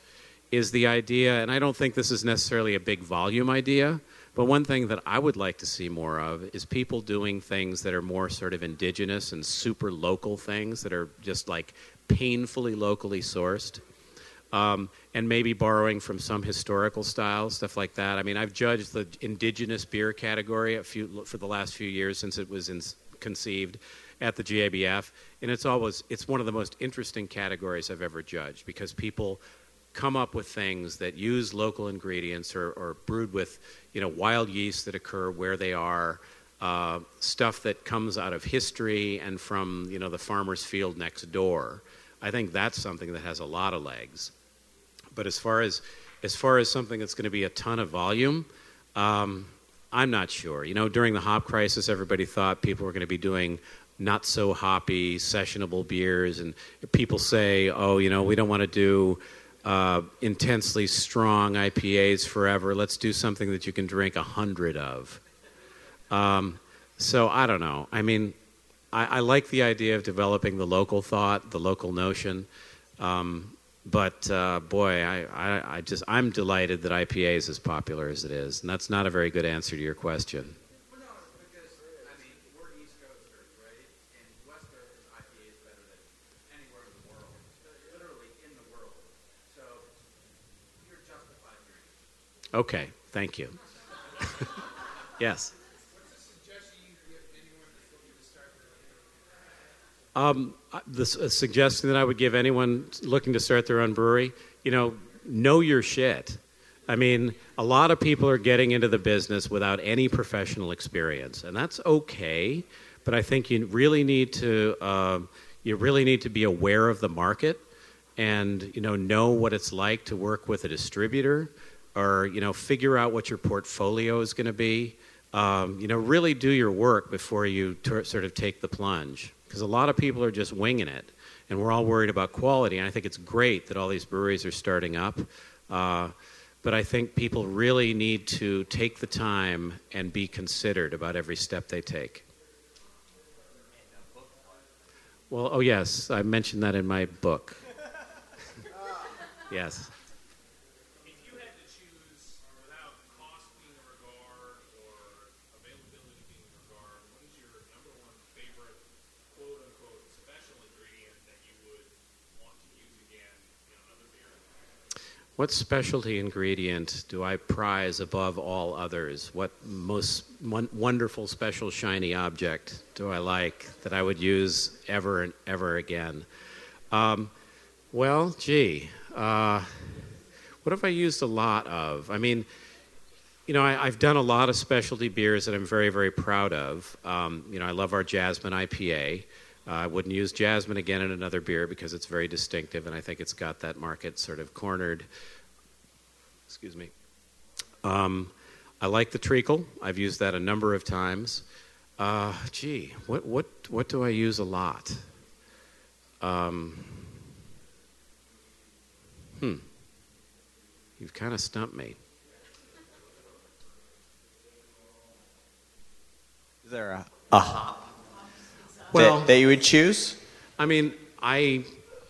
is the idea, and I don't think this is necessarily a big volume idea, but one thing that I would like to see more of is people doing things that are more sort of indigenous and super local things that are just like painfully locally sourced. Um, and maybe borrowing from some historical styles, stuff like that. I mean, I've judged the indigenous beer category few, for the last few years since it was in, conceived at the GABF, and it's always it's one of the most interesting categories I've ever judged because people come up with things that use local ingredients or, or brewed with you know wild yeast that occur where they are uh, stuff that comes out of history and from you know the farmer's field next door. I think that's something that has a lot of legs. But as far as as far as something that's going to be a ton of volume um, i'm not sure. You know during the hop crisis everybody thought people were going to be doing not so hoppy sessionable beers and people say oh you know we don't want to do uh, intensely strong IPAs forever. Let's do something that you can drink a hundred of. Um, so I don't know. I mean, I, I, like the idea of developing the local thought, the local notion. Um, but uh, boy, I, I, I just I'm delighted that IPA is as popular as it is, and that's not a very good answer to your question. Okay, thank you. yes. Um, the suggestion that I would give anyone looking to start their own brewery, you know, know your shit. I mean, a lot of people are getting into the business without any professional experience, and that's okay. But I think you really need to uh, you really need to be aware of the market, and you know know what it's like to work with a distributor, or you know figure out what your portfolio is going to be. Um, you know really do your work before you ter- sort of take the plunge because a lot of people are just winging it and we're all worried about quality and i think it's great that all these breweries are starting up uh, but i think people really need to take the time and be considered about every step they take. Well oh yes i mentioned that in my book. Yes What specialty ingredient do I prize above all others? What most wonderful, special, shiny object do I like that I would use ever and ever again? Um, well, gee, uh, what have I used a lot of? I mean, you know, I, have done a lot of specialty beers that I'm very, very proud of. Um, you know, I love our Jasmine IPA. Uh, I wouldn't use Jasmine again in another beer because it's very distinctive, and I think it's got that market sort of cornered. Excuse me. Um, I like the treacle. I've used that a number of times. Uh, gee, what what what do I use a lot? Um, hmm. You've kind of stumped me. Is there a, a hop well, that, that you would choose? I mean, I,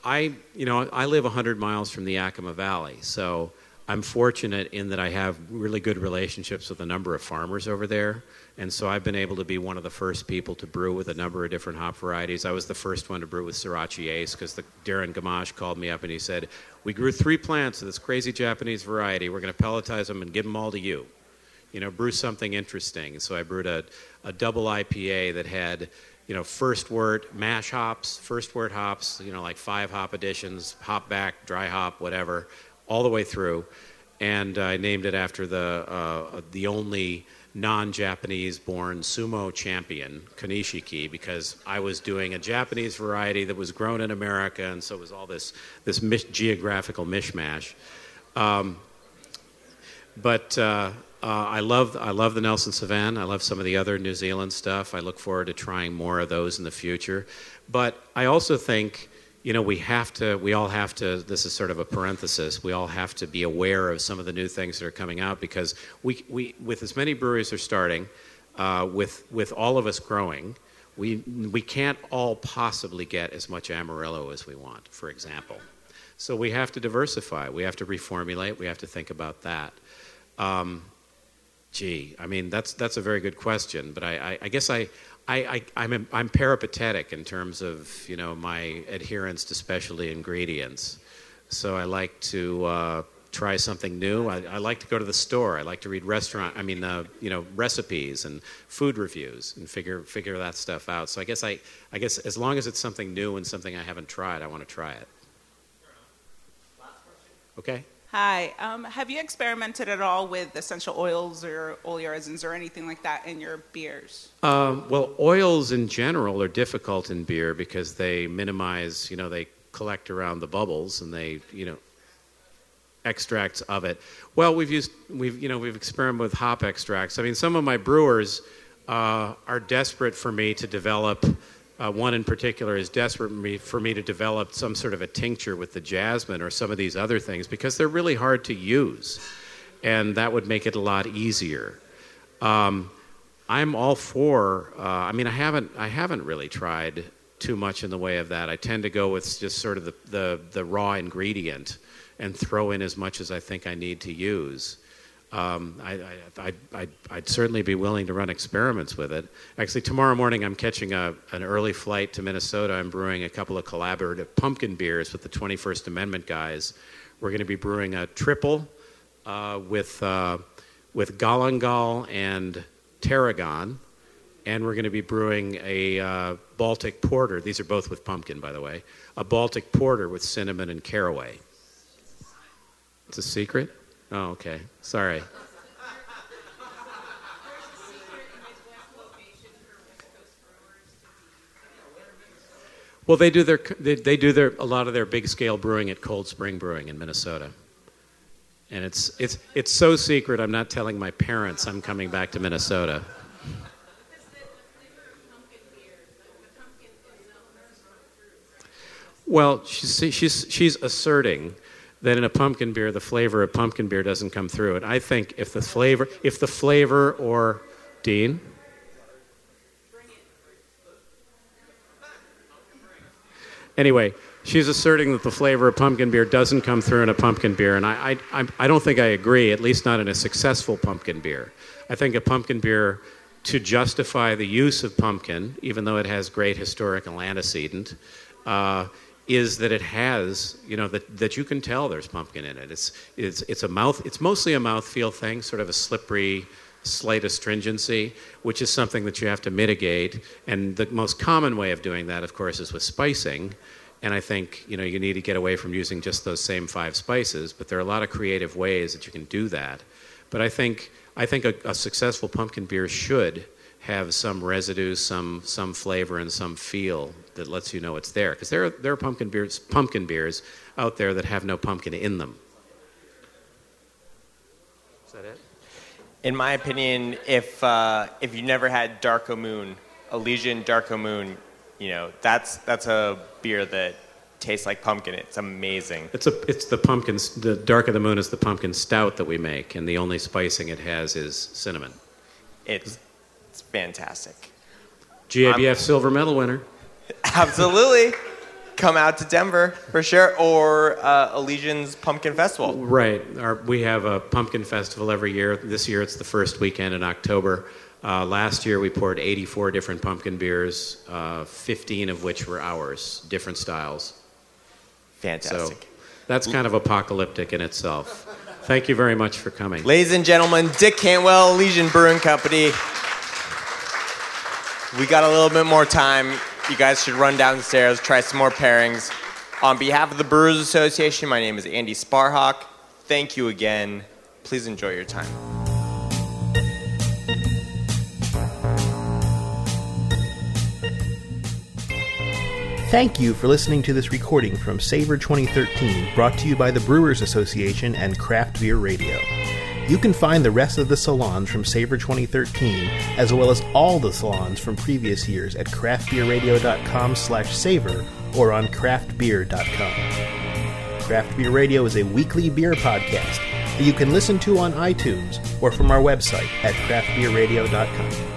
I, you know, I live 100 miles from the Yakima Valley, so I'm fortunate in that I have really good relationships with a number of farmers over there. And so I've been able to be one of the first people to brew with a number of different hop varieties. I was the first one to brew with Sorachi Ace because Darren Gamache called me up and he said, We grew three plants of this crazy Japanese variety. We're going to pelletize them and give them all to you. you know, brew something interesting. So I brewed a, a double IPA that had, you know, first wort mash hops, first wort hops, you know, like five hop additions, hop back, dry hop, whatever, all the way through. And I named it after the, uh, the only non-Japanese born sumo champion, Konishiki, because I was doing a Japanese variety that was grown in America, and so it was all this, this geographical mishmash. Um, but uh, uh, I love I love the Nelson Sauvin. I love some of the other New Zealand stuff. I look forward to trying more of those in the future. But I also think you know we have to we all have to this is sort of a parenthesis we all have to be aware of some of the new things that are coming out because we, we with as many breweries are starting uh, with with all of us growing we we can't all possibly get as much amarillo as we want for example so we have to diversify we have to reformulate we have to think about that um, gee i mean that's that's a very good question but i, I, I guess i I, I, am I'm peripatetic in terms of you know my adherence to specialty ingredients. So I like to uh, try something new. I, I, like to go to the store. I like to read restaurant. I mean, uh, you know, recipes and food reviews and figure figure that stuff out. So I guess I I guess as long as it's something new and something I haven't tried, I want to try it. Okay. Hi. Um, have you experimented at all with essential oils or oleoresins or anything like that in your beers? Um, well, oils in general are difficult in beer because they minimize, you know, they collect around the bubbles and they, you know, extracts of it. Well, we've used, we've, you know, we've experimented with hop extracts. I mean, some of my brewers uh, are desperate for me to develop uh, one in particular is desperate me, for me to develop some sort of a tincture with the jasmine or some of these other things because they're really hard to use, and that would make it a lot easier. Um, I'm all for. Uh, I mean, I haven't I haven't really tried too much in the way of that. I tend to go with just sort of the the, the raw ingredient and throw in as much as I think I need to use um, I, would certainly be willing to run experiments with it. Actually, tomorrow morning I'm catching a, an early flight to Minnesota. I'm brewing a couple of collaborative pumpkin beers with the 21st Amendment guys. We're going to be brewing a triple uh, with, uh, with Galangal and Tarragon, and we're going to be brewing a uh, Baltic Porter. These are both with pumpkin, by the way. A Baltic Porter with cinnamon and caraway. It's a secret? Oh, okay. Sorry. Well, they do their they, they do their a lot of their big scale brewing at Cold Spring Brewing in Minnesota, and it's it's it's so secret. I'm not telling my parents I'm coming back to Minnesota. Well, she's she's she's asserting that in a pumpkin beer, the flavor of pumpkin beer doesn't come through. And I think if the flavor, if the flavor or Dean, anyway, she's asserting that the flavor of pumpkin beer doesn't come through in a pumpkin beer, and I, I, I don't think I agree. At least not in a successful pumpkin beer. I think a pumpkin beer to justify the use of pumpkin, even though it has great historical antecedent. Uh, is that it has, you know, that, that you can tell there's pumpkin in it. It's, it's, it's a mouth, it's mostly a mouthfeel thing, sort of a slippery, slight astringency, which is something that you have to mitigate. And the most common way of doing that, of course, is with spicing. And I think, you know, you need to get away from using just those same five spices, but there are a lot of creative ways that you can do that. But I think, I think a, a successful pumpkin beer should have some residue, some some flavor, and some feel that lets you know it's there. Because there are, there are pumpkin beers pumpkin beers out there that have no pumpkin in them. Is that it? In my opinion, if uh, if you never had Dark Moon, Elysian Dark Moon, you know that's that's a beer that tastes like pumpkin. It's amazing. It's a it's the pumpkin. The Dark of the Moon is the pumpkin stout that we make, and the only spicing it has is cinnamon. It's it's fantastic. GABF I'm, silver medal winner. Absolutely. Come out to Denver for sure, or uh, Elysian's Pumpkin Festival. Right. Our, we have a pumpkin festival every year. This year it's the first weekend in October. Uh, last year we poured 84 different pumpkin beers, uh, 15 of which were ours, different styles. Fantastic. So that's kind of apocalyptic in itself. Thank you very much for coming. Ladies and gentlemen, Dick Cantwell, Elysian Brewing Company. We got a little bit more time. You guys should run downstairs, try some more pairings. On behalf of the Brewers Association, my name is Andy Sparhawk. Thank you again. Please enjoy your time. Thank you for listening to this recording from Savor 2013, brought to you by the Brewers Association and Craft Beer Radio. You can find the rest of the salons from Savor 2013, as well as all the salons from previous years at craftbeerradio.com slash savor or on craftbeer.com. Craft Beer Radio is a weekly beer podcast that you can listen to on iTunes or from our website at craftbeerradio.com.